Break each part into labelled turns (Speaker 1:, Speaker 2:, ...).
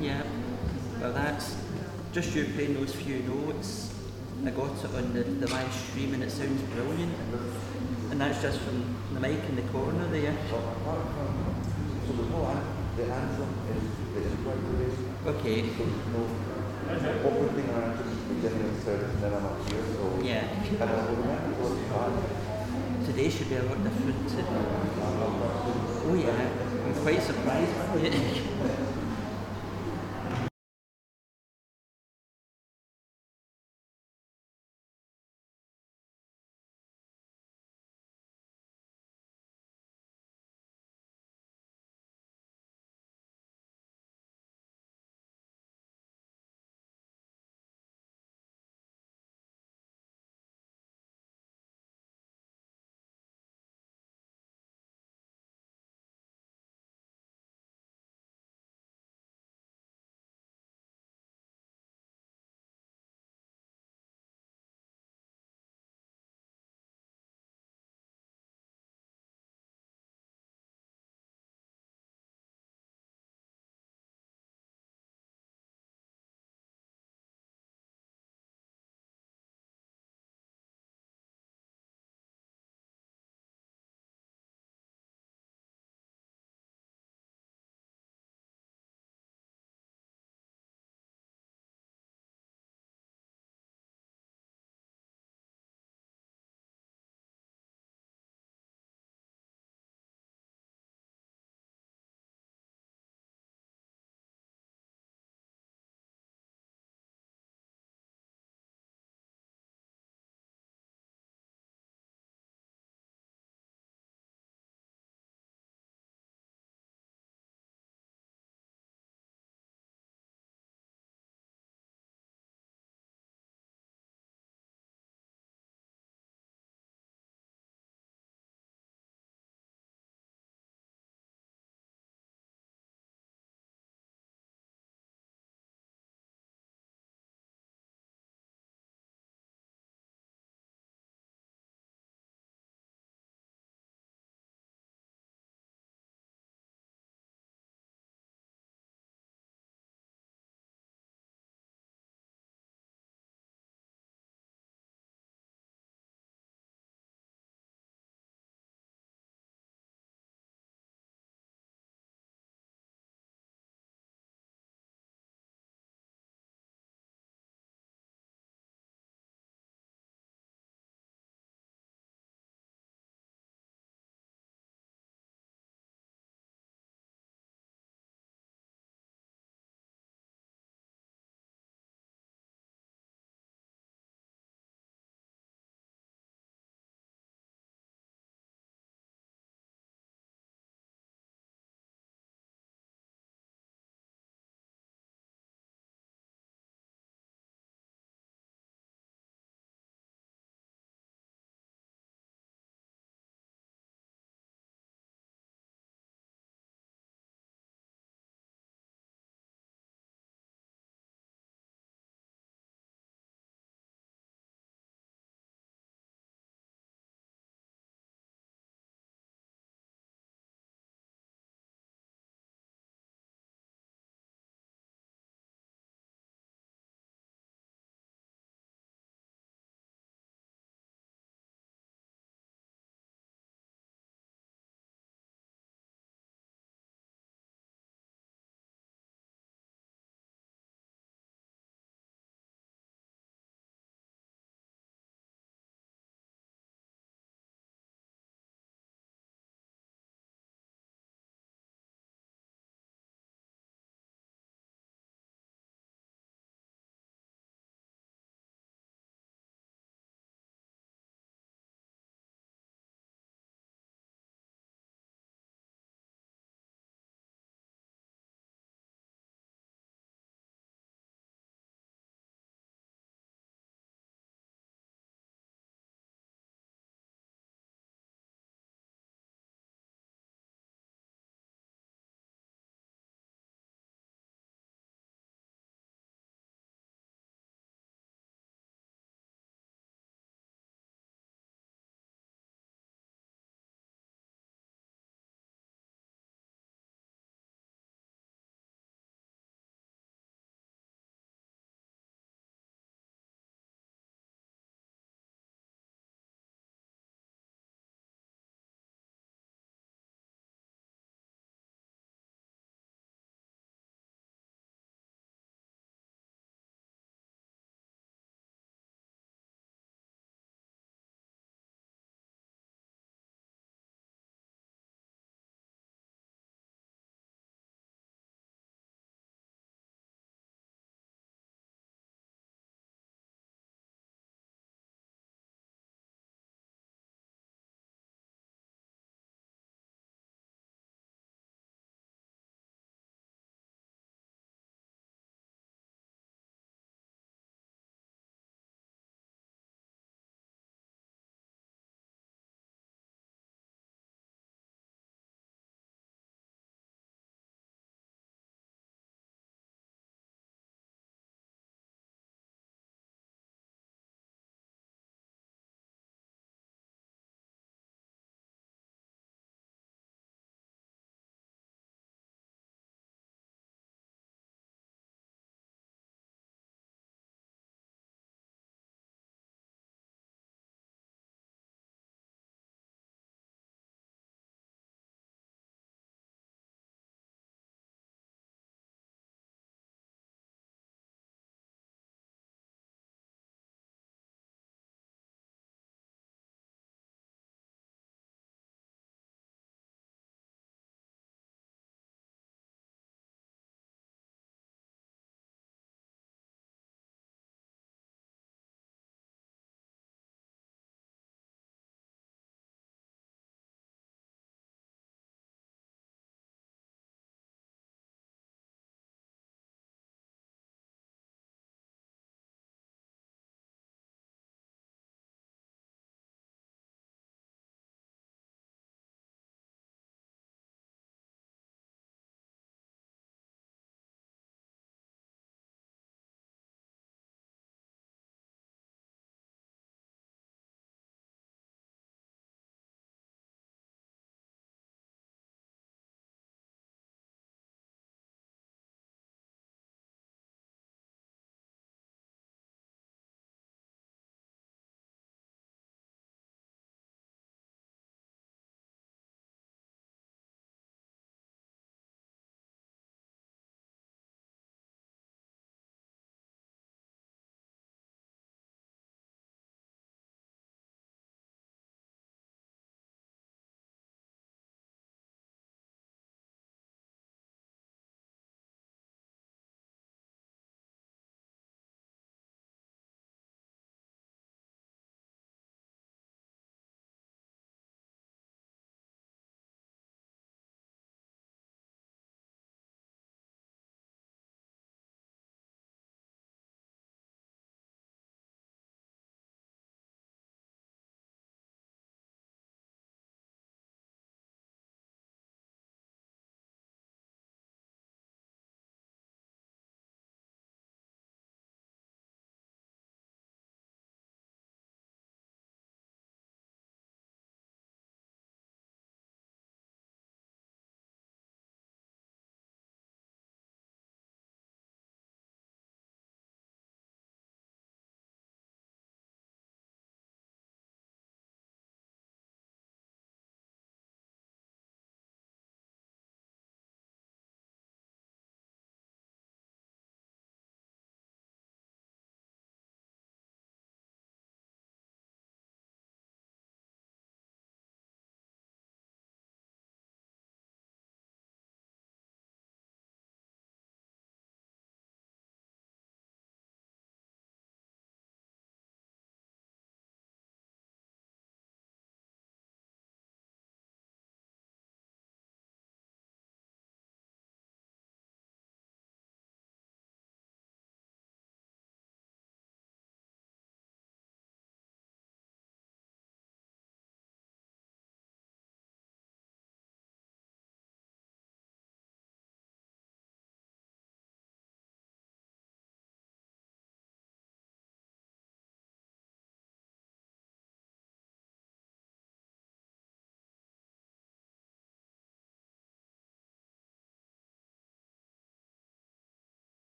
Speaker 1: Yeah. Well, that's just you playing those few notes. I got it on the, the live stream and it sounds brilliant. And that's just from the mic in the corner there. Okay. Yeah. Today should be a lot different. قوي أنا كويس الرئيس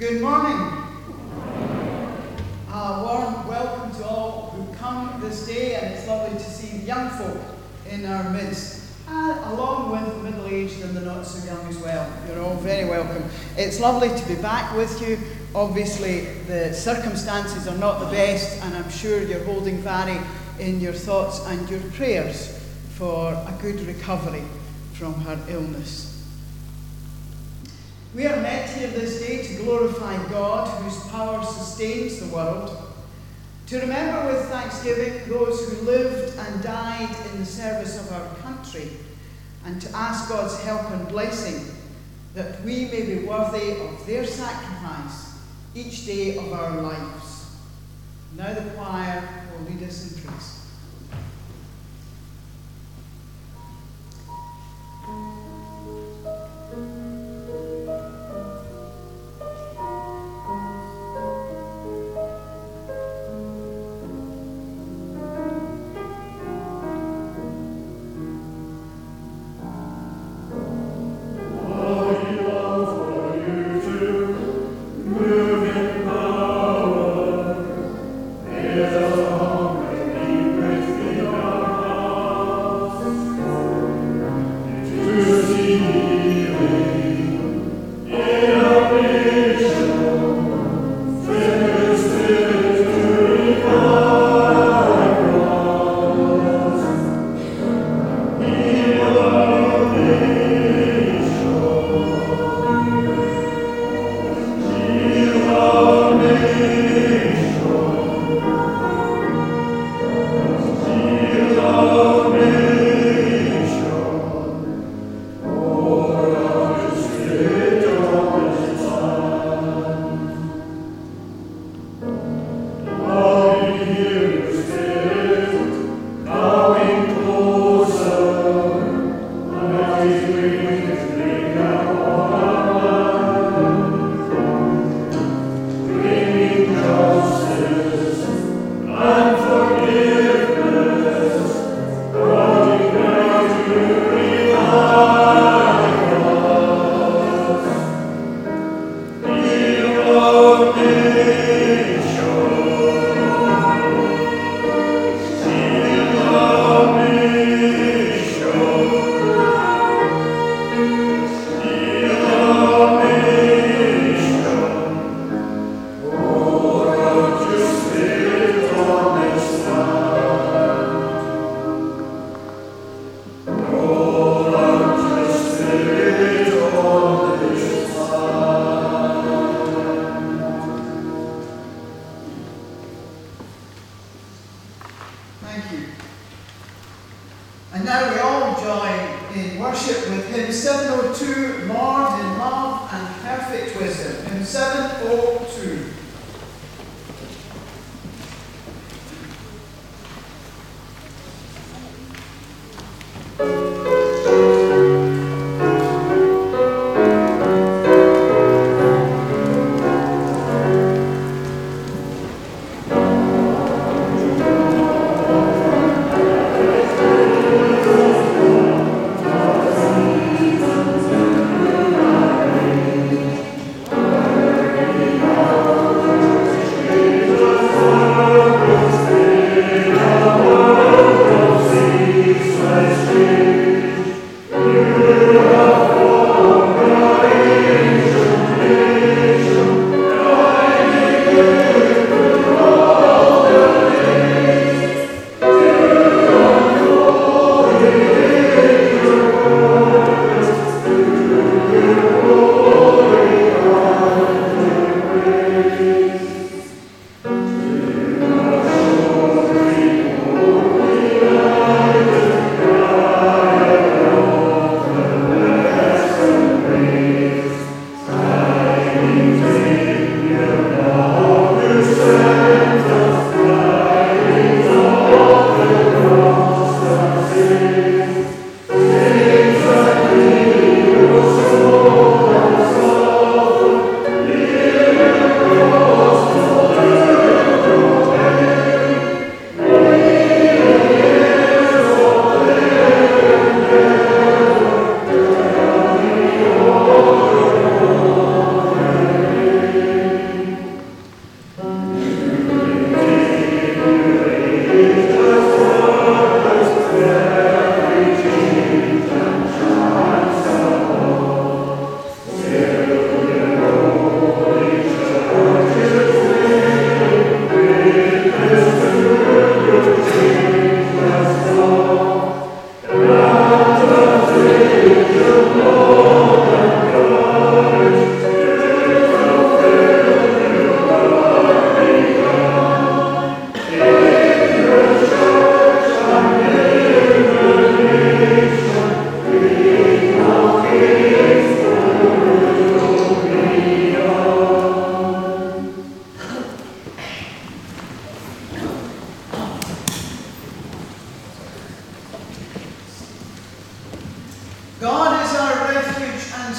Speaker 2: Good morning. A warm welcome to all who come this day, and it's lovely to see young folk in our midst, uh, along with the middle aged and the not so young as well. You're all very welcome. It's lovely to be back with you. Obviously, the circumstances are not the best, and I'm sure you're holding Vary in your thoughts and your prayers for a good recovery from her illness. We are met here this day to glorify God, whose power sustains the world, to remember with thanksgiving those who lived and died in the service of our country, and to ask God's help and blessing that we may be worthy of their sacrifice each day of our lives. Now the choir will lead us in praise.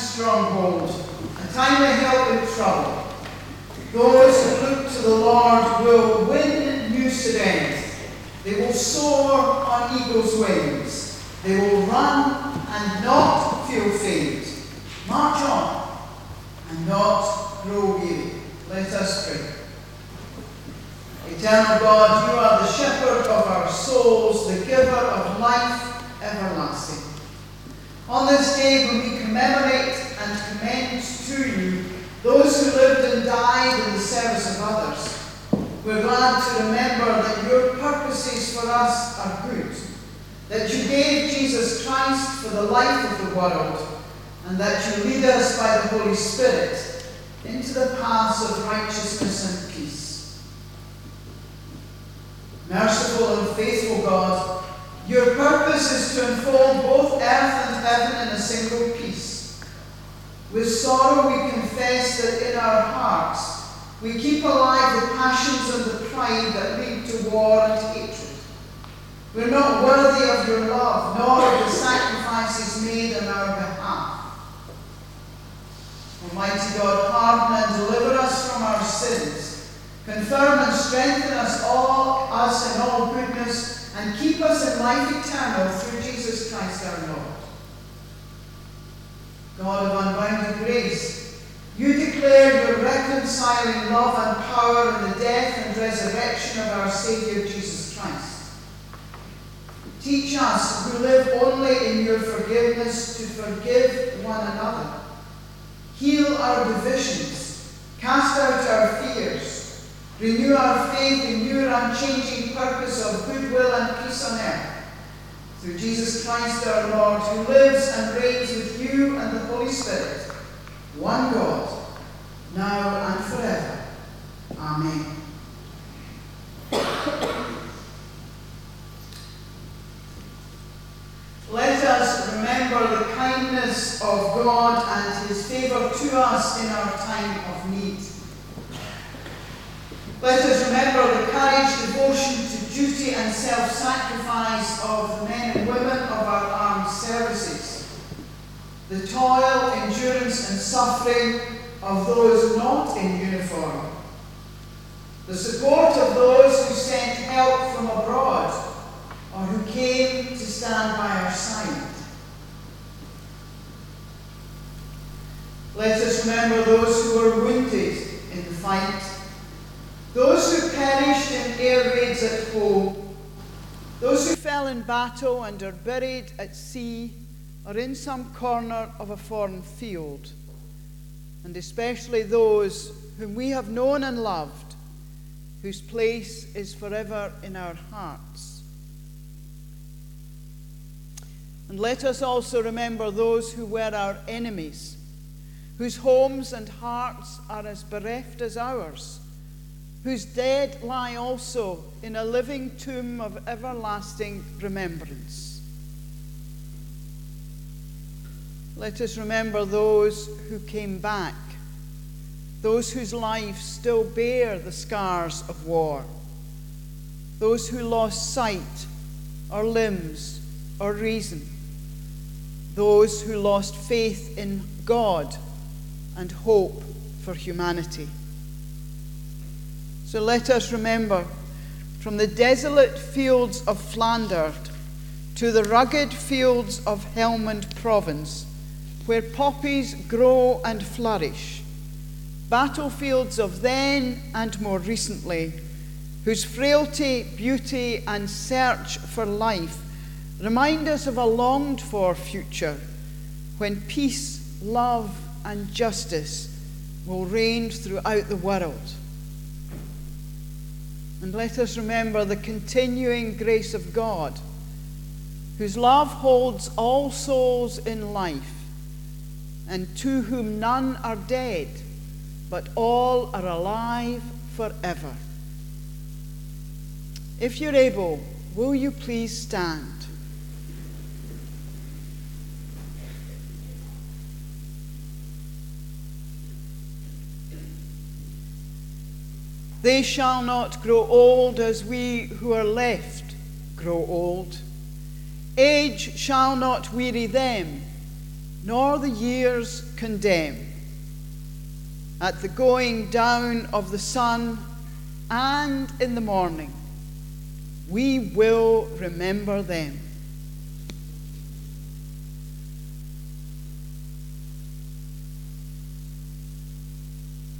Speaker 2: stronghold, a time of help in trouble. Those who look to the Lord will win new strength. They will soar on eagle's wings. They will run and not feel faint. March on and not grow weary. Let us pray. Eternal God, you are the shepherd of our souls, the giver of life everlasting. On this day when we commemorate and commend to you those who lived and died in the service of others, we're glad to remember that your purposes for us are good, that you gave Jesus Christ for the life of the world, and that you lead us by the Holy Spirit into the paths of righteousness and peace. Merciful and faithful God, your purpose is to enfold both earth and heaven in a single peace. With sorrow we confess that in our hearts we keep alive the passions and the pride that lead to war and hatred. We're not worthy of your love, nor of the sacrifices made on our behalf. Almighty God, pardon and deliver us from our sins. Confirm and strengthen us all, us in all goodness, and keep us in life eternal through Jesus Christ our Lord. God of unbounded grace, you declare your reconciling love and power in the death and resurrection of our Saviour Jesus Christ. Teach us who live only in your forgiveness to forgive one another. Heal our divisions, cast out our fears, renew our faith in your unchanging purpose of goodwill and peace on earth. Through Jesus Christ our Lord, who lives and reigns with you and the Holy Spirit one God, now and forever. Amen. Let us remember the kindness of God and his favour to us in our time of need. Let us remember the courage, devotion to duty and self-sacrifice of the men and women of our armed services. The toil, endurance, and suffering of those not in uniform, the support of those who sent help from abroad or who came to stand by our side. Let us remember those who were wounded in the fight, those who perished in air raids at home, those who fell in battle and are buried at sea or in some corner of a foreign field, and especially those whom we have known and loved, whose place is forever in our hearts. And let us also remember those who were our enemies, whose homes and hearts are as bereft as ours, whose dead lie also in a living tomb of everlasting remembrance. Let us remember those who came back, those whose lives still bear the scars of war, those who lost sight or limbs or reason, those who lost faith in God and hope for humanity. So let us remember from the desolate fields of Flanders to the rugged fields of Helmand province where poppies grow and flourish, battlefields of then and more recently, whose frailty, beauty, and search for life remind us of a longed for future when peace, love, and justice will reign throughout the world. And let us remember the continuing grace of God, whose love holds all souls in life and to whom none are dead, but all are alive forever. If you're able, will you please stand? They shall not grow old as we who are left grow old. Age shall not weary them nor the years condemn. at the going down of the sun and in the morning. We will remember them.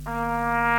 Speaker 2: Please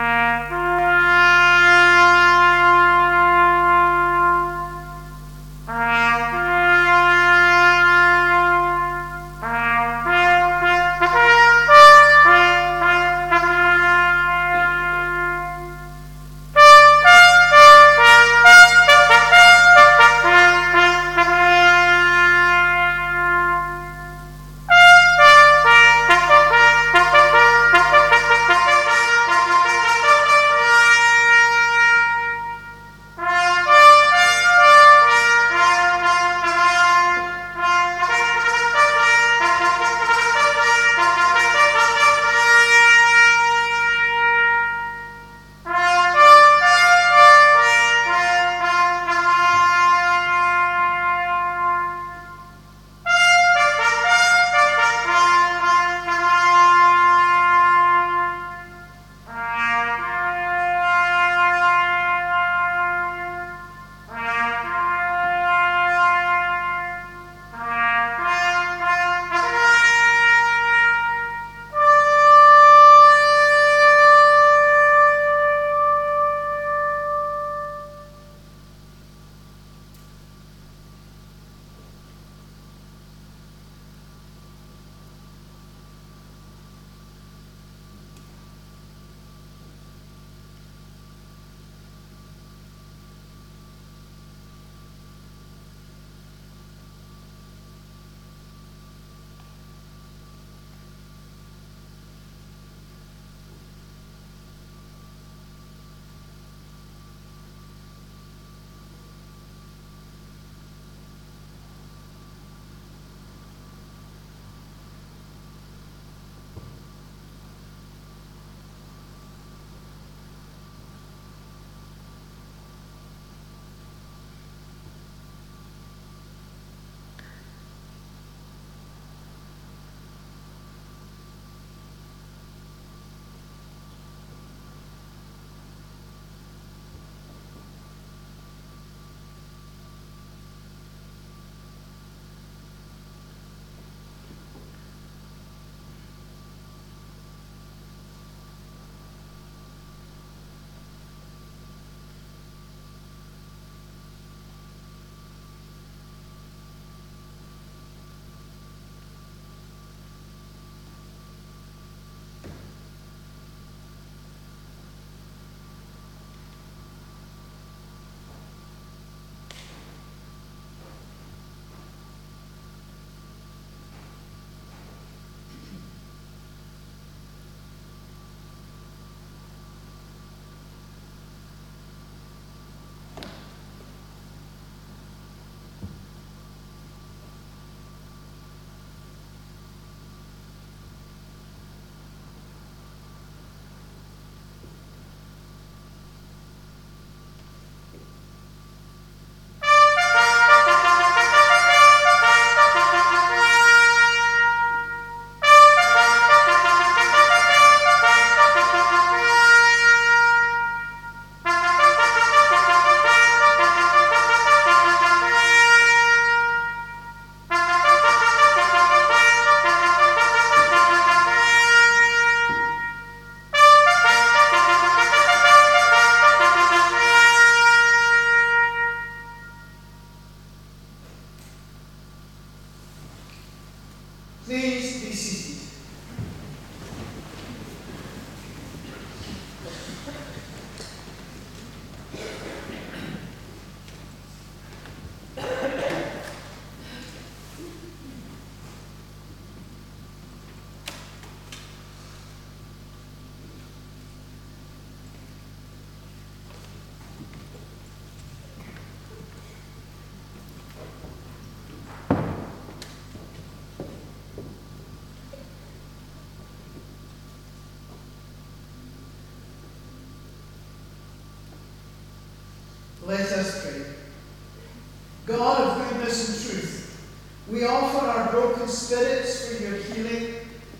Speaker 2: God of goodness and truth, we offer our broken spirits for your healing,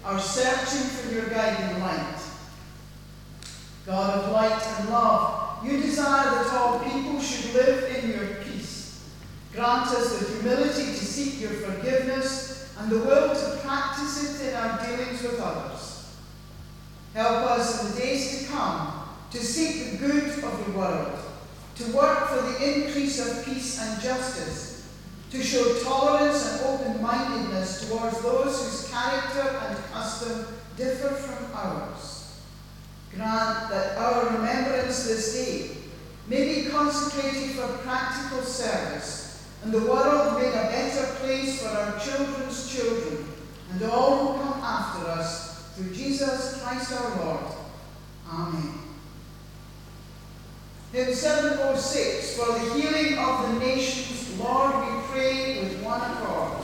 Speaker 2: our searching for your guiding light. God of light and love, you desire that all people should live in your peace. Grant us the humility to seek your forgiveness and the will to practice it in our dealings with others. Help us in the days to come to seek the good of the world, to work for the increase of peace and justice, to show tolerance and open mindedness towards those whose character and custom differ from ours. Grant that our remembrance this day may be consecrated for practical service, and the world made a better place for our children's children and all who come after us through Jesus Christ our Lord. Amen. Hymn 706 For the healing of the nations, Lord, we pray with one accord.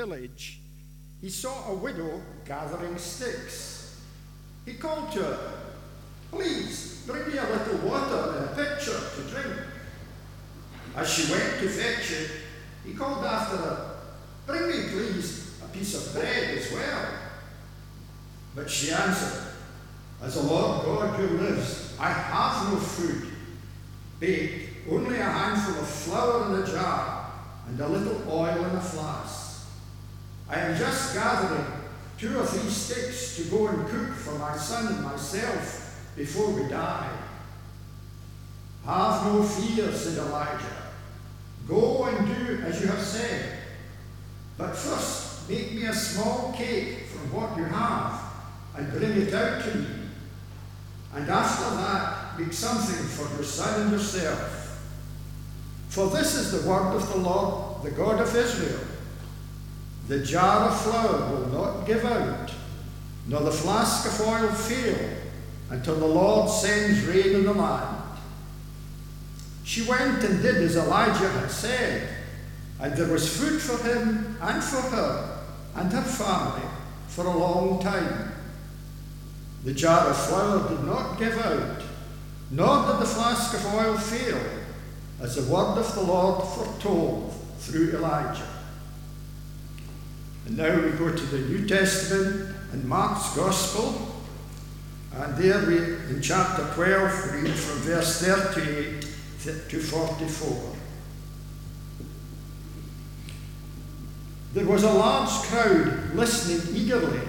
Speaker 3: Village, he saw a widow gathering sticks. He called to her, Please bring me a little water in a pitcher to drink. As she went to fetch it, he called after her, Bring me, please, a piece of bread as well. But she answered, As the Lord God who lives, I have no food baked, only a handful of flour in a jar and a little oil in a flask. I am just gathering two or three sticks to go and cook for my son and myself before we die. Have no fear, said Elijah. Go and do as you have said. But first, make me a small cake from what you have and bring it out to me. And after that, make something for your son and yourself. For this is the word of the Lord, the God of Israel. The jar of flour will not give out, nor the flask of oil fail, until the Lord sends rain in the land. She went and did as Elijah had said, and there was food for him and for her and her family for a long time. The jar of flour did not give out, nor did the flask of oil fail, as the word of the Lord foretold through Elijah. And now we go to the New Testament and Mark's Gospel, and there we, in chapter 12, read from verse 38 to 44. There was a large crowd listening eagerly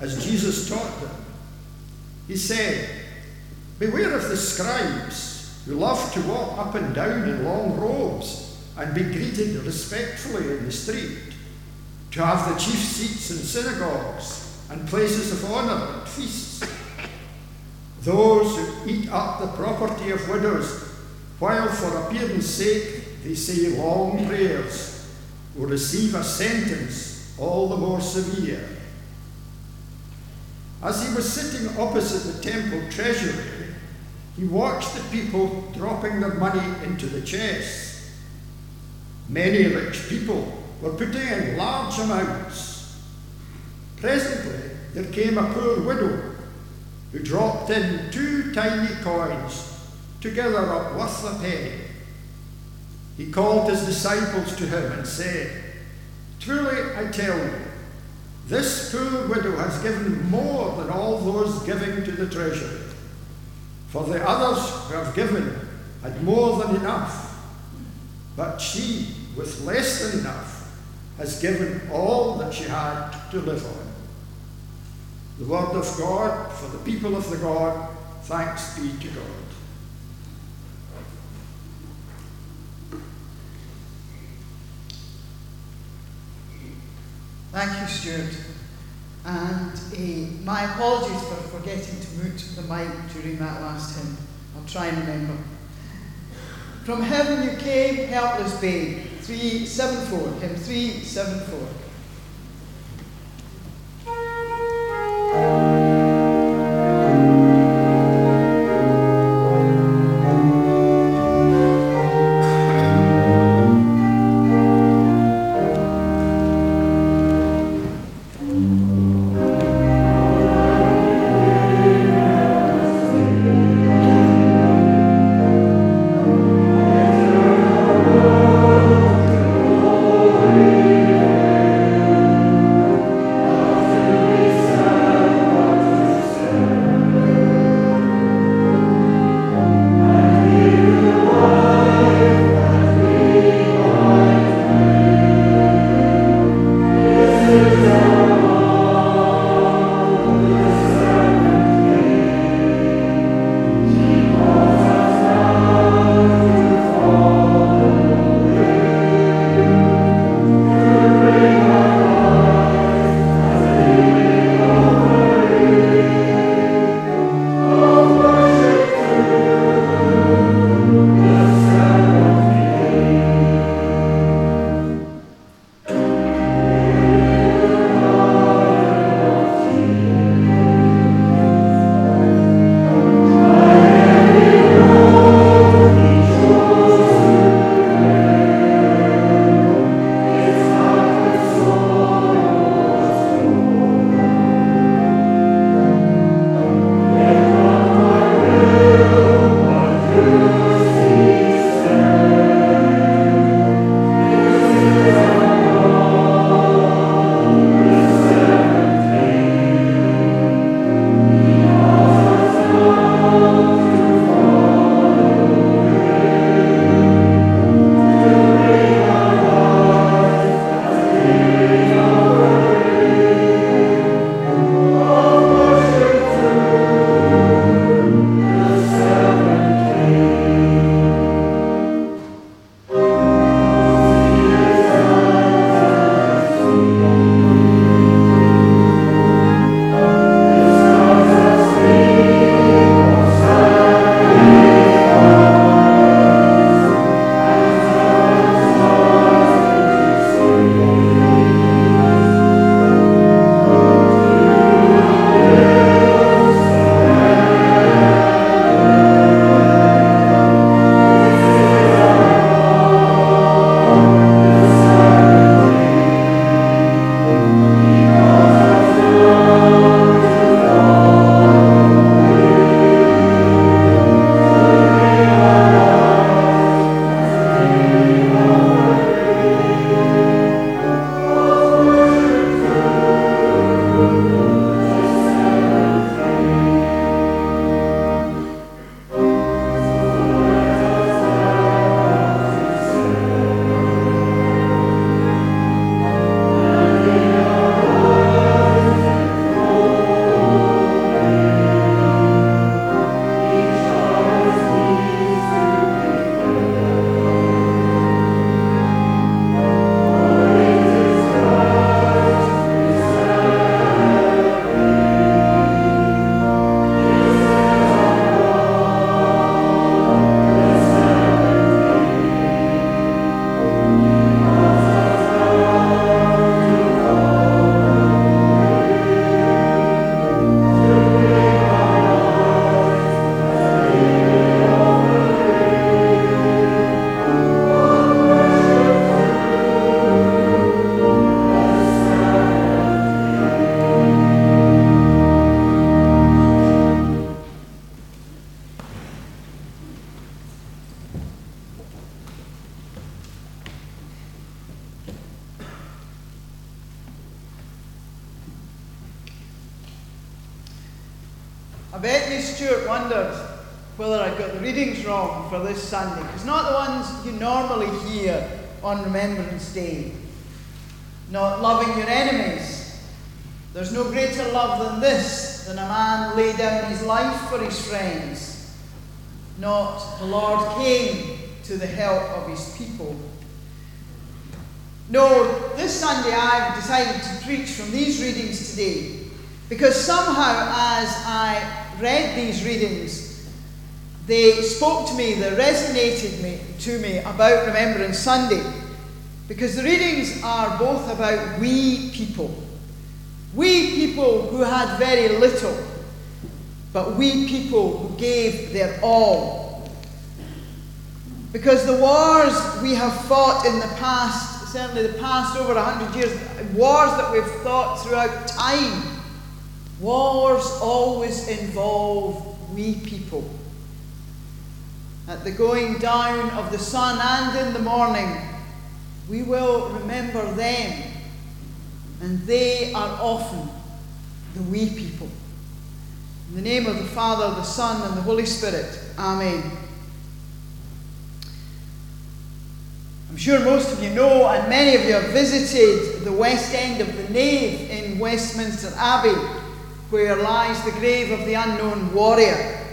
Speaker 3: as Jesus taught them. He said, Beware of the scribes who love to walk up and down in long robes and be greeted respectfully in the street, to have the chief seats in synagogues and places of honour at feasts. Those who eat up the property of widows, while for appearance sake they say long prayers, will receive a sentence all the more severe. As he was sitting opposite the temple treasury, he watched the people dropping their money into the chests. Many rich people were putting in large amounts. Presently, there came a poor widow who dropped in two tiny coins together up worth a penny. He called his disciples to him and said, Truly I tell you, this poor widow has given more than all those giving to the treasury. For the others who have given had more than enough, but she, with less than enough, has given all that she had to live on. The word of God for the people of the God, thanks be to God.
Speaker 2: Thank you, Stuart. And uh, my apologies for forgetting to mute the mic during that last hymn. I'll try and remember. From heaven you came, helpless babe. 374. M374. Loving your enemies. There's no greater love than this, than a man lay down his life for his friends. Not the Lord came to the help of his people. No, this Sunday I've decided to preach from these readings today because somehow as I read these readings, they spoke to me, they resonated me, to me about Remembrance Sunday. Because the readings are both about we people. We people who had very little, but we people who gave their all. Because the wars we have fought in the past, certainly the past over a hundred years, wars that we've fought throughout time, wars always involve we people. At the going down of the sun and in the morning, we will remember them, and they are often the we people. In the name of the Father, the Son, and the Holy Spirit. Amen. I'm sure most of you know, and many of you have visited the west end of the nave in Westminster Abbey, where lies the grave of the unknown warrior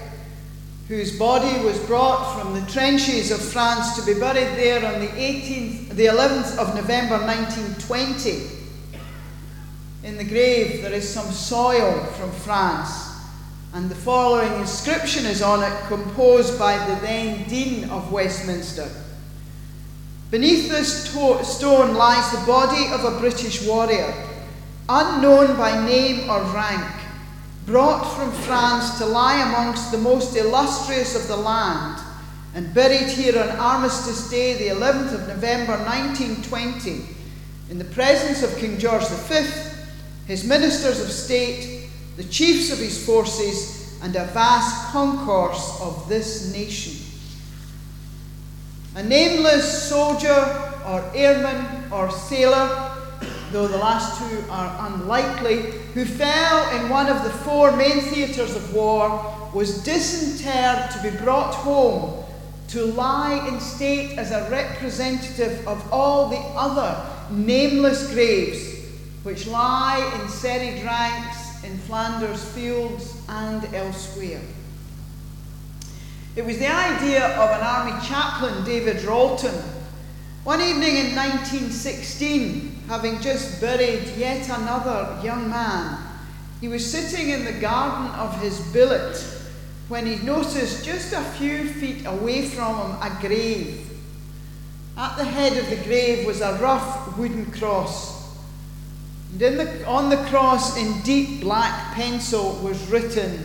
Speaker 2: whose body was brought from the trenches of France to be buried there on the 18th, the 11th of November 1920. In the grave there is some soil from France, and the following inscription is on it, composed by the then Dean of Westminster. Beneath this to- stone lies the body of a British warrior, unknown by name or rank brought from France to lie amongst the most illustrious of the land, and buried here on Armistice Day, the 11th of November 1920, in the presence of King George V, his ministers of state, the chiefs of his forces, and a vast concourse of this nation. A nameless soldier or airman or sailor though the last two are unlikely, who fell in one of the four main theatres of war, was disinterred to be brought home to lie in state as a representative of all the other nameless graves which lie in serried ranks in Flanders fields and elsewhere. It was the idea of an army chaplain, David Railton, one evening in 1916 having just buried yet another young man, he was sitting in the garden of his billet when he noticed just a few feet away from him a grave. At the head of the grave was a rough wooden cross. And the, on the cross, in deep black pencil, was written,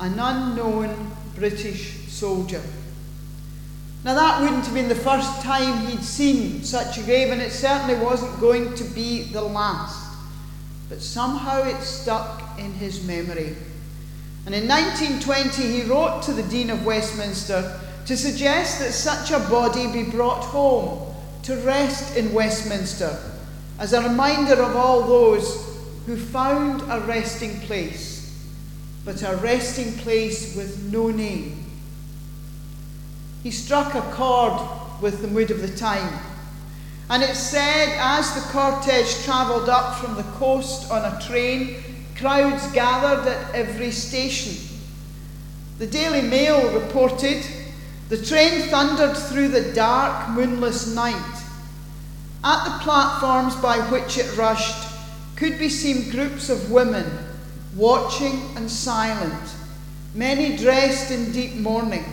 Speaker 2: An unknown British soldier. Now, that wouldn't have been the first time he'd seen such a grave, and it certainly wasn't going to be the last. But somehow it stuck in his memory. And in 1920, he wrote to the Dean of Westminster to suggest that such a body be brought home to rest in Westminster as a reminder of all those who found a resting place, but a resting place with no name he struck a chord with the mood of the time. And it said, as the cortege travelled up from the coast on a train, crowds gathered at every station. The Daily Mail reported the train thundered through the dark, moonless night. At the platforms by which it rushed could be seen groups of women watching and silent, many dressed in deep mourning.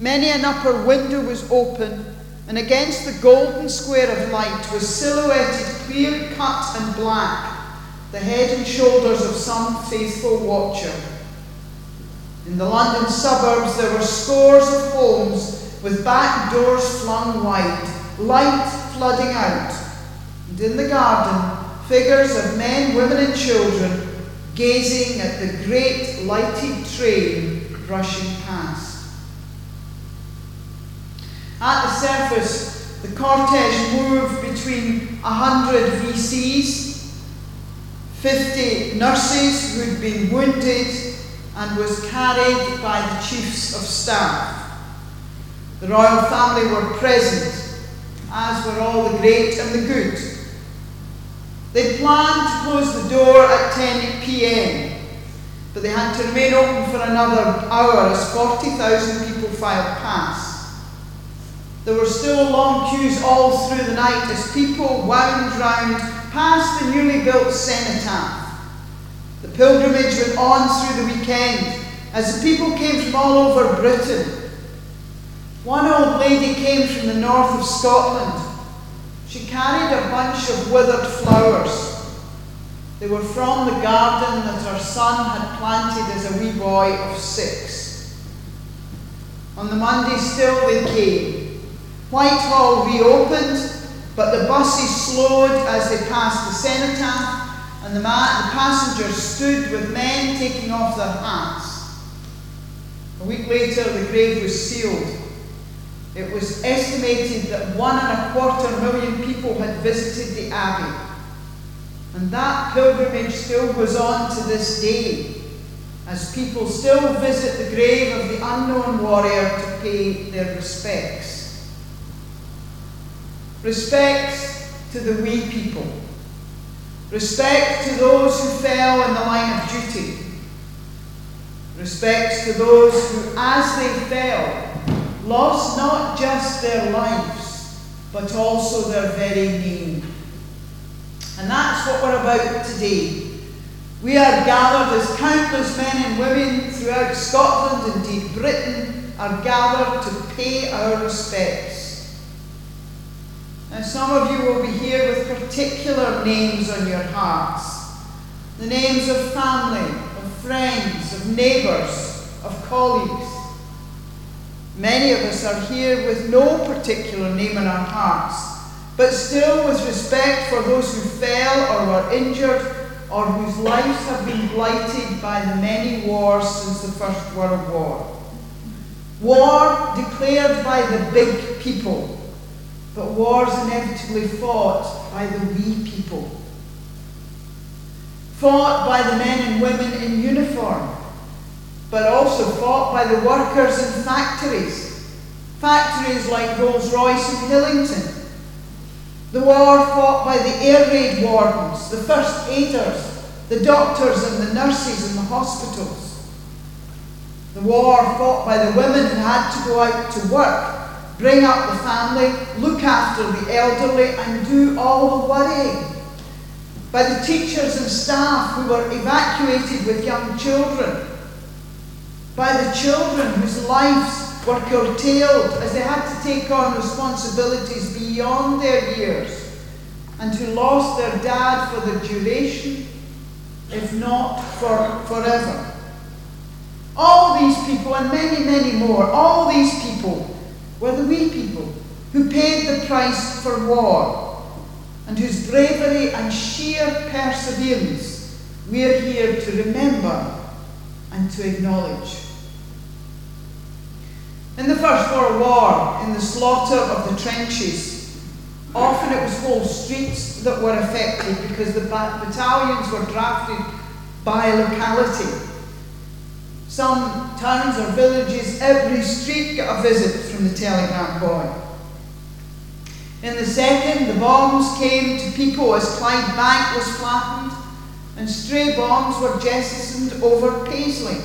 Speaker 2: Many an upper window was open, and against the golden square of light was silhouetted, clear cut and black, the head and shoulders of some faithful watcher. In the London suburbs there were scores of homes with back doors flung wide, light flooding out, and in the garden figures of men, women, and children gazing at the great lighted train rushing past. At the surface, the cortege moved between 100 VCs, 50 nurses who'd been wounded, and was carried by the chiefs of staff. The royal family were present, as were all the great and the good. They planned to close the door at 10 pm, but they had to remain open for another hour as 40,000 people filed past. There were still long queues all through the night as people wound round past the newly built cenotaph. The pilgrimage went on through the weekend as the people came from all over Britain one old lady came from the north of Scotland. She carried a bunch of withered flowers. They were from the garden that her son had planted as a wee boy of six. On the Monday still they came. Whitehall reopened, but the buses slowed as they passed the cenotaph, and the, the passengers stood with men taking off their hats. A week later, the grave was sealed it was estimated that one and a quarter million people had visited the Abbey. And that pilgrimage still goes on to this day, as people still visit the grave of the unknown warrior to pay their respects. Respects to the wee people. Respect to those who fell in the line of duty. Respect to those who, as they fell, lost not just their lives, but also their very name. And that's what we're about today. We are gathered as countless men and women throughout Scotland, indeed Britain, are gathered to pay our respects. And some of you will be here with particular names on your hearts the names of family, of friends, of neighbours, of colleagues. Many of us are here with no particular name in our hearts, but still with respect for those who fell or were injured or whose lives have been blighted by the many wars since the First World War. War declared by the big people, but wars inevitably fought by the wee people. Fought by the men and women in uniform but also fought by the workers in factories. Factories like Rolls Royce in Hillington. The war fought by the air raid wardens, the first aiders, the doctors and the nurses in the hospitals. The war fought by the women who had to go out to work, bring up the family, look after the elderly, and do all the worrying. By the teachers and staff who were evacuated with young children by the children whose lives were curtailed as they had to take on responsibilities beyond their years and who lost their dad for the duration, if not for forever. All these people, and many, many more, all these people were the wee people who paid the price for war and whose bravery and sheer perseverance we're here to remember and to acknowledge. In the First World War, in the slaughter of the trenches, often it was whole streets that were affected because the battalions were drafted by locality. Some towns or villages, every street got a visit from the telegram boy. In the second, the bombs came to people as Clydebank was flattened, and stray bombs were jettisoned over Paisley.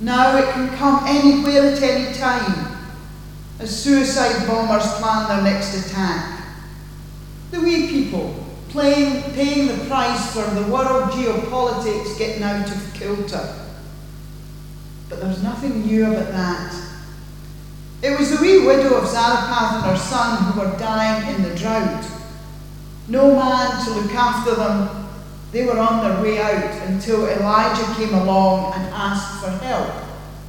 Speaker 2: Now it can come anywhere at any time as suicide bombers plan their next attack. The wee people playing, paying the price for the world geopolitics getting out of kilter. But there's nothing new about that. It was the wee widow of Zarephath and her son who were dying in the drought. No man to look after them they were on their way out until Elijah came along and asked for help,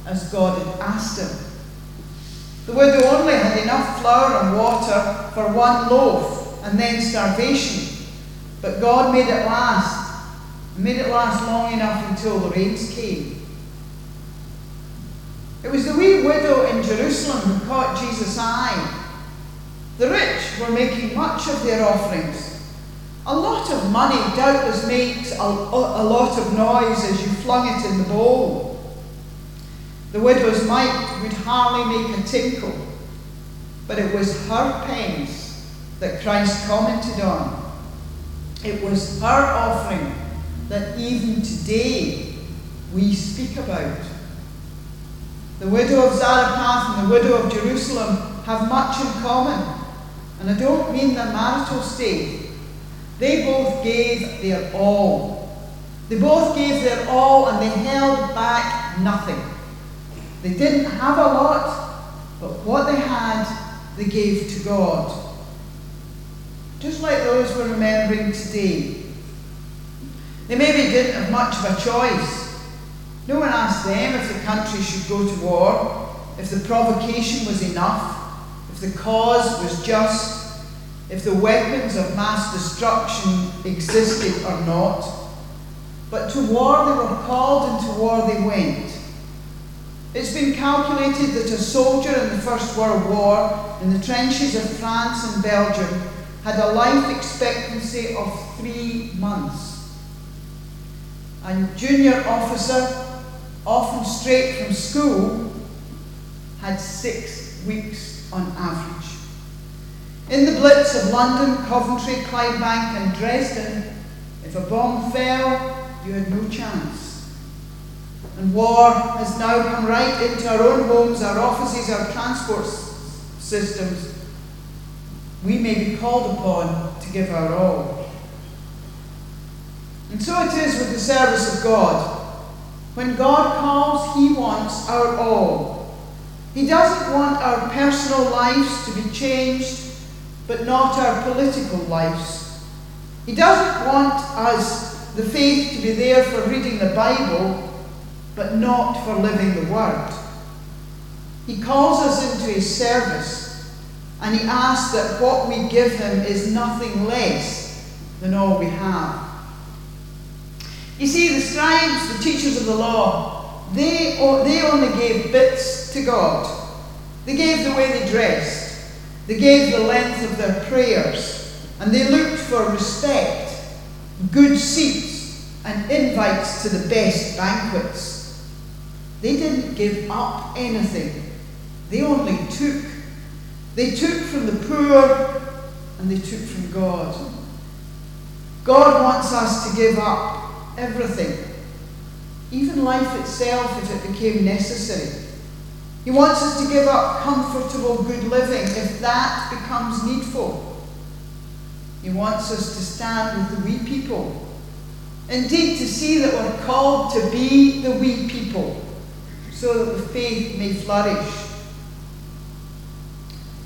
Speaker 2: as God had asked him. The widow only had enough flour and water for one loaf and then starvation, but God made it last, made it last long enough until the rains came. It was the wee widow in Jerusalem who caught Jesus' eye. The rich were making much of their offerings A lot of money doubtless makes a, a lot of noise as you flung it in the bowl. The widow's mite would hardly make a tinkle, but it was her pence that Christ commented on. It was her offering that even today we speak about. The widow of Zarephath and the widow of Jerusalem have much in common, and I don't mean their marital state. They both gave their all. They both gave their all and they held back nothing. They didn't have a lot, but what they had, they gave to God. Just like those we're remembering today. They maybe didn't have much of a choice. No one asked them if the country should go to war, if the provocation was enough, if the cause was just, if the weapons of mass destruction existed or not. But to war they were called and to war they went. It's been calculated that a soldier in the First World War in the trenches of France and Belgium had a life expectancy of three months. A junior officer, often straight from school, had six weeks on average. In the Blitz of London, Coventry, Clydebank, and Dresden, if a bomb fell, you had no chance. And war has now come right into our own homes, our offices, our transport systems. We may be called upon to give our all. And so it is with the service of God. When God calls, He wants our all. He doesn't want our personal lives to be changed but not our political lives. He doesn't want us, the faith, to be there for reading the Bible, but not for living the Word. He calls us into His service, and He asks that what we give Him is nothing less than all we have. You see, the scribes, the teachers of the law, they, they only gave bits to God. They gave the way they dressed. They gave the length of their prayers, and they looked for respect, good seats, and invites to the best banquets. They didn't give up anything, they only took. They took from the poor and they took from God. God wants us to give up everything, even life itself if it became necessary. He wants us to give up comfortable good living if that becomes needful. He wants us to stand with the wee people. Indeed, to see that we're called to be the wee people so that the faith may flourish.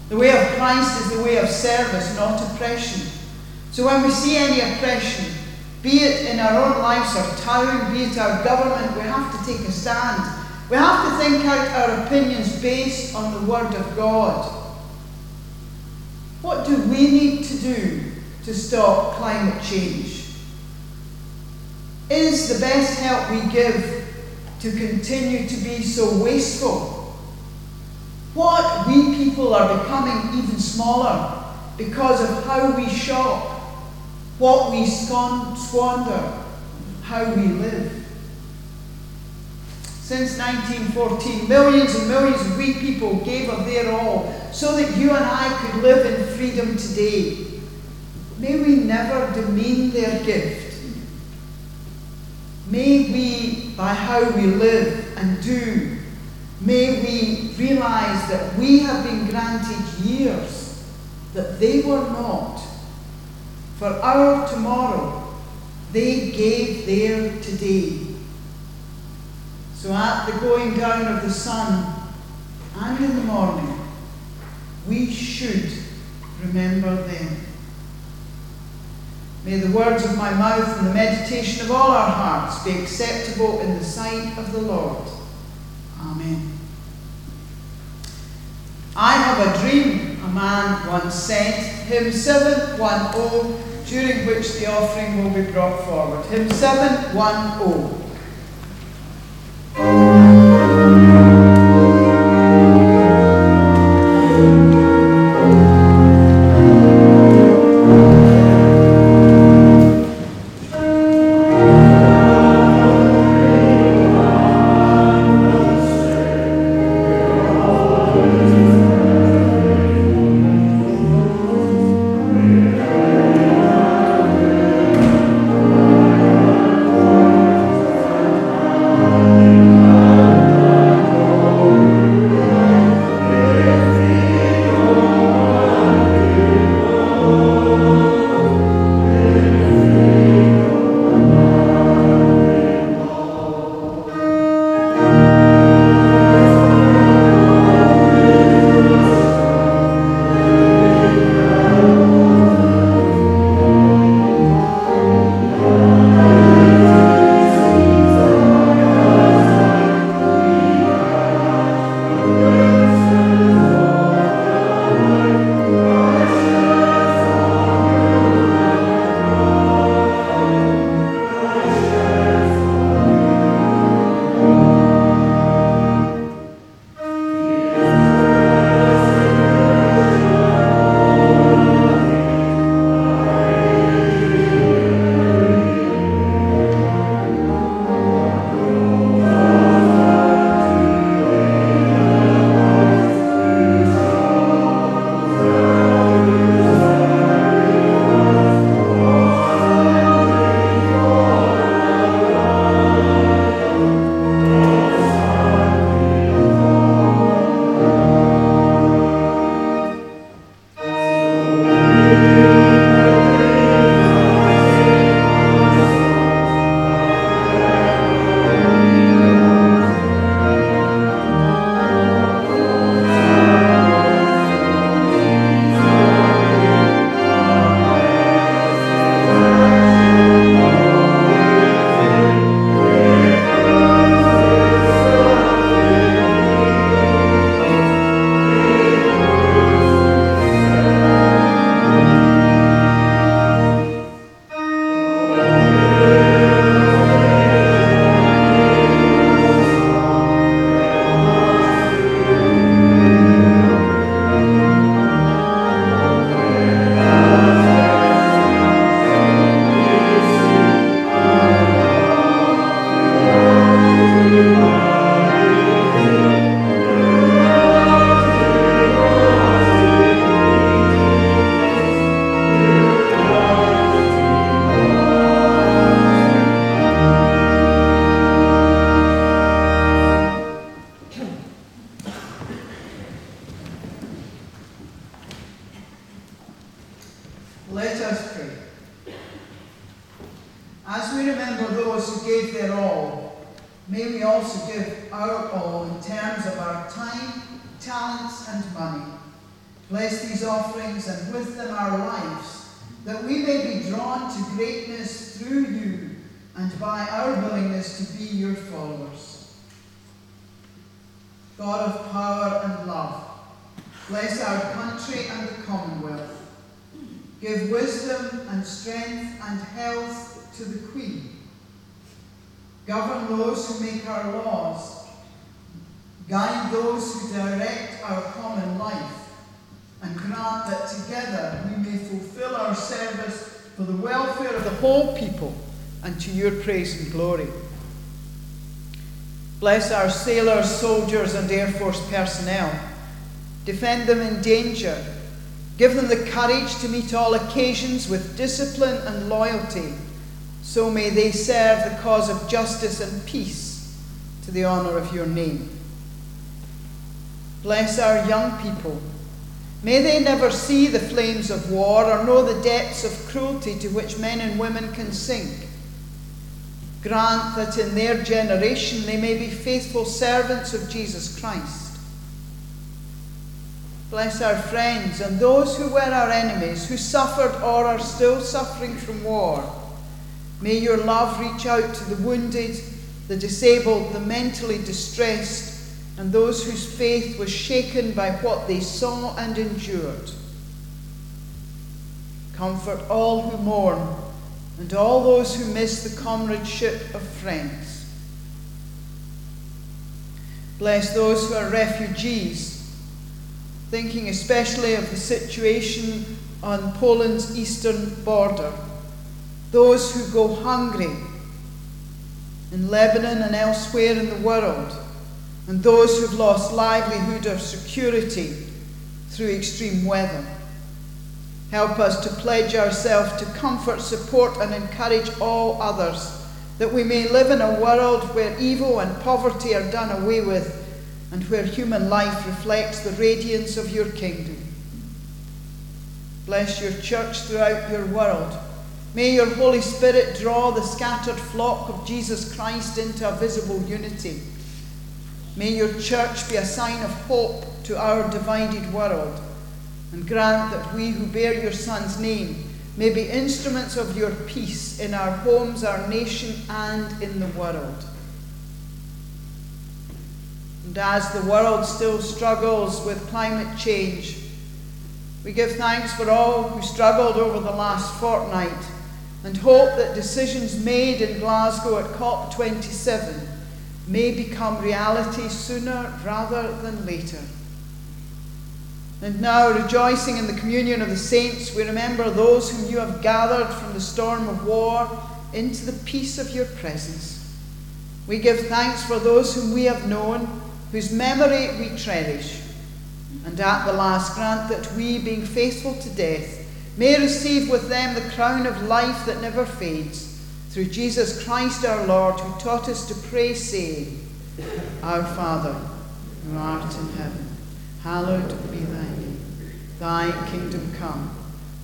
Speaker 2: The way of Christ is the way of service, not oppression. So when we see any oppression, be it in our own lives, our town, be it our government, we have to take a stand we have to think out our opinions based on the Word of God. What do wee need to do to stop climate change? Is the best help we give to continue to be so wasteful? What we people are becoming even smaller because of how we shop, what wee squander, how we live. Since 1914, millions and millions of we people gave of their all so that you and I could live in freedom today. May we never demean their gift. May we, by how we live and do, may we realize that we have been granted years that they were not. For our tomorrow, they gave their today. So at the going down of the sun and in the morning, we should remember them. May the words of my mouth and the meditation of all our hearts be acceptable in the sight of the Lord. Amen. I have a dream, a man once said, hymn 710, during which the offering will be brought forward. Hymn 710. And health to the Queen. Govern those who make our laws. Guide those who direct our common life. And grant that together we may fulfill our service for the welfare of the whole people and to your praise and glory. Bless our sailors, soldiers, and Air Force personnel. Defend them in danger. Give them the courage to meet all occasions with discipline and loyalty. So may they serve the cause of justice and peace to the honour of your name. Bless our young people. May they never see the flames of war or know the depths of cruelty to which men and women can sink. Grant that in their generation they may be faithful servants of Jesus Christ. Bless our friends and those who were our enemies, who suffered or are still suffering from war. May your love reach out to the wounded, the disabled, the mentally distressed, and those whose faith was shaken by what they saw and endured. Comfort all who mourn and all those who miss the comradeship of friends. Bless those who are refugees, thinking especially of the situation on Poland's eastern border, those who go hungry in Lebanon and elsewhere in the world, and those who've lost livelihood or security through extreme weather. Help us to pledge ourselves to comfort, support, and encourage all others, that we may live in a world where evil and poverty are done away with, and where human life reflects the radiance of your kingdom. Bless your church throughout your world. May your Holy Spirit draw the scattered flock of Jesus Christ into a visible unity. May your church be a sign of hope to our divided world and grant that we who bear your Son's name may be instruments of your peace in our homes, our nation, and in the world. And as the world still struggles with climate change, we give thanks for all who struggled over the last fortnight and hope that decisions made in Glasgow at COP27 may become reality sooner rather than later. And now, rejoicing in the communion of the saints, we remember those whom you have gathered from the storm of war into the peace of your presence. We give thanks for those whom we have known, whose memory we cherish. And at the last, grant that we, being faithful to death, may receive with them the crown of life that never fades, through Jesus Christ our Lord, who taught us to pray, saying, Our Father, who art in heaven hallowed be thy name. Thy kingdom come,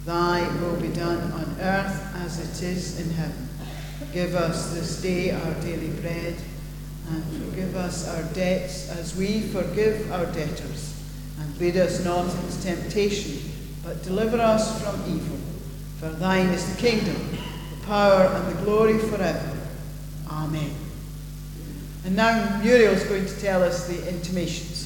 Speaker 2: thy will be done on earth as it is in heaven. Give us this day our daily bread, and forgive us our debts as we forgive our debtors. And lead us not into temptation, but deliver us from evil. For thine is the kingdom, the power, and the glory forever. Amen. And now Muriel is going to tell us the intimations.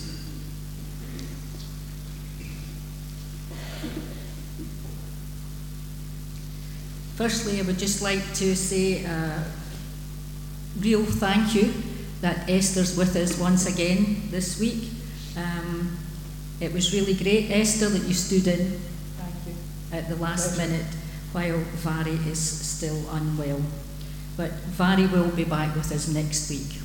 Speaker 4: Firstly, I would just like to say a real thank you that Esther's with us once again this week. Um, it was really great, Esther, that you stood in at the last minute while Vary is still unwell. But Vary will be back with us next week.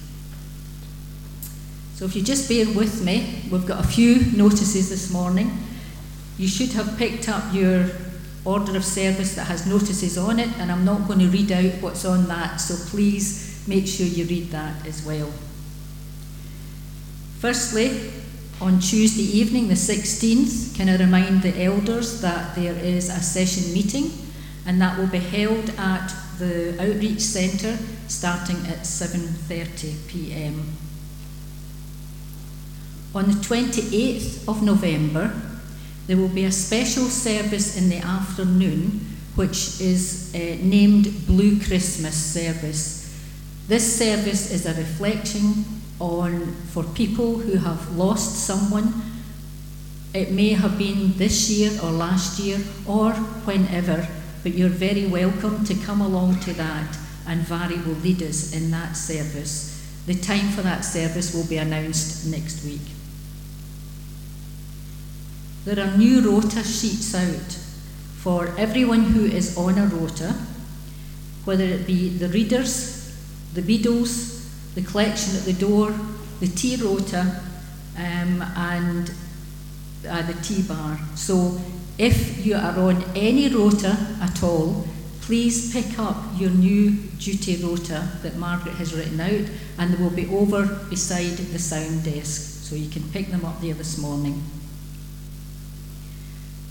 Speaker 4: So if you just bear with me, we've got a few notices this morning. You should have picked up your order of service that has notices on it, and I'm not going to read out what's on that, so please make sure you read that as well. Firstly, On Tuesday evening, the 16th, can I remind the elders that there is a session meeting and that will be held at the Outreach Centre starting at 7:30 p.m. On the 28th of November, there will be a special service in the afternoon which is uh, named Blue Christmas Service. This service is a reflection on for people who have lost someone. It may have been this year or last year or whenever, but you're very welcome to come along to that, and Vary will lead us in that service. The time for that service will be announced next week. There are new rota sheets out for everyone who is on a rota, whether it be the readers, the beadles, the collection at the door, the tea rota, um, and uh, the tea bar. So if you are on any rota at all, please pick up your new duty rota that Margaret has written out, and they will be over beside the sound desk, so you can pick them up there this morning.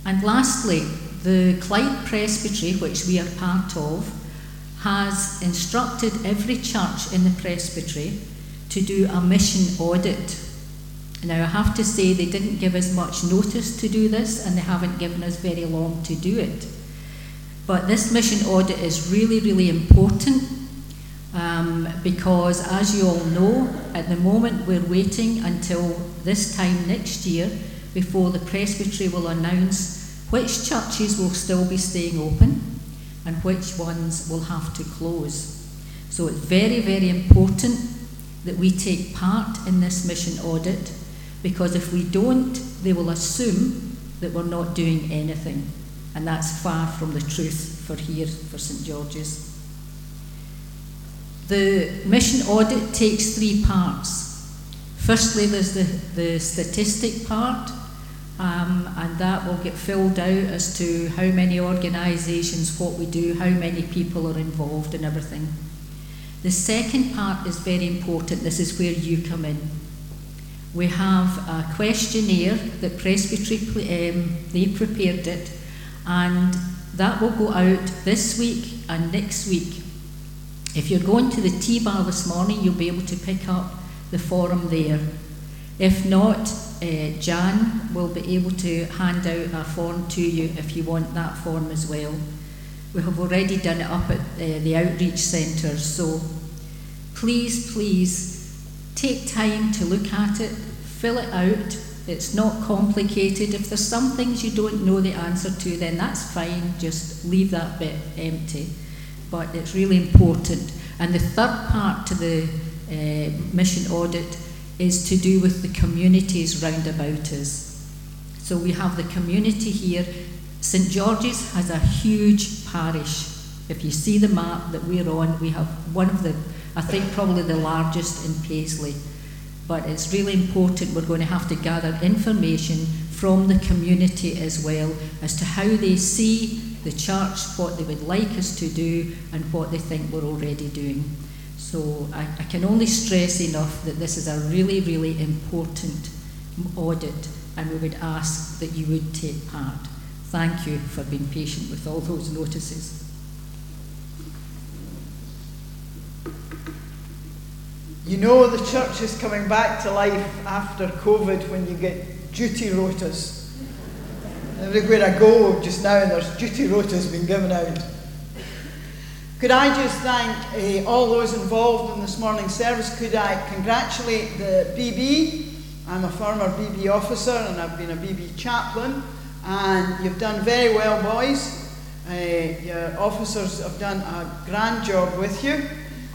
Speaker 4: And lastly, the Clyde Presbytery, which we are part of, has instructed every church in the presbytery to do a mission audit. Now, I have to say, they didn't give us much notice to do this, and they haven't given us very long to do it. But this mission audit is really, really important um, because, as you all know, at the moment we're waiting until this time next year before the presbytery will announce which churches will still be staying open and which ones will have to close. So it's very, very important that we take part in this mission audit because if we don't, they will assume that we're not doing anything. And that's far from the truth for here, for St George's. The mission audit takes three parts. Firstly, there's the, the statistic part, um, and that will get filled out as to how many organisations, what we do, how many people are involved, and everything. The second part is very important. This is where you come in. We have a questionnaire that Presbytery um, they prepared it, and that will go out this week and next week. If you're going to the tea bar this morning, you'll be able to pick up the form there. If not, uh, Jan will be able to hand out a form to you if you want that form as well. We have already done it up at uh, the outreach centre, so please, please take time to look at it, fill it out. It's not complicated. If there's some things you don't know the answer to, then that's fine, just leave that bit empty. But it's really important. And the third part to the uh, mission audit is to do with the communities round about us. So we have the community here. St George's has a huge parish. If you see the map that we're on, we have one of the, I think probably the largest in Paisley. But it's really important, we're going to have to gather information from the community as well as to how they see the church, what they would like us to do, and what they think we're already doing. So I, I can only stress enough that this is a really, really important audit, and we would ask that you would take part. Thank you for being patient with all those notices.
Speaker 2: You know the church is coming back to life after COVID when you get duty rotas. Everywhere I go just now, there's duty rotas being given out. Could I just thank uh, all those involved in this morning's service? Could I congratulate the BB? I'm a former BB officer and I've been a BB chaplain, and you've done very well, boys. Uh, your officers have done a grand job with you,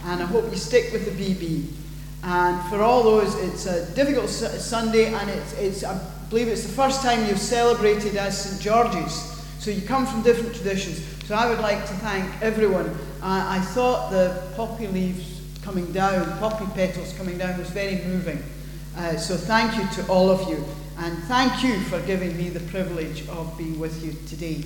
Speaker 2: and I hope you stick with the BB. And for all those, it's a difficult Sunday, and it's, it's, I believe it's the first time you've celebrated as St George's. So you come from different traditions. So I would like to thank everyone. Uh, I thought the poppy leaves coming down, poppy petals coming down, was very moving. Uh, so thank you to all of you, and thank you for giving me the privilege of being with you today.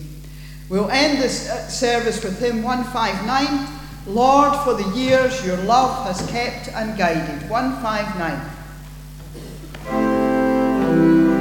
Speaker 2: We'll end this uh, service with hymn 159. Lord, for the years your love has kept and guided. 159.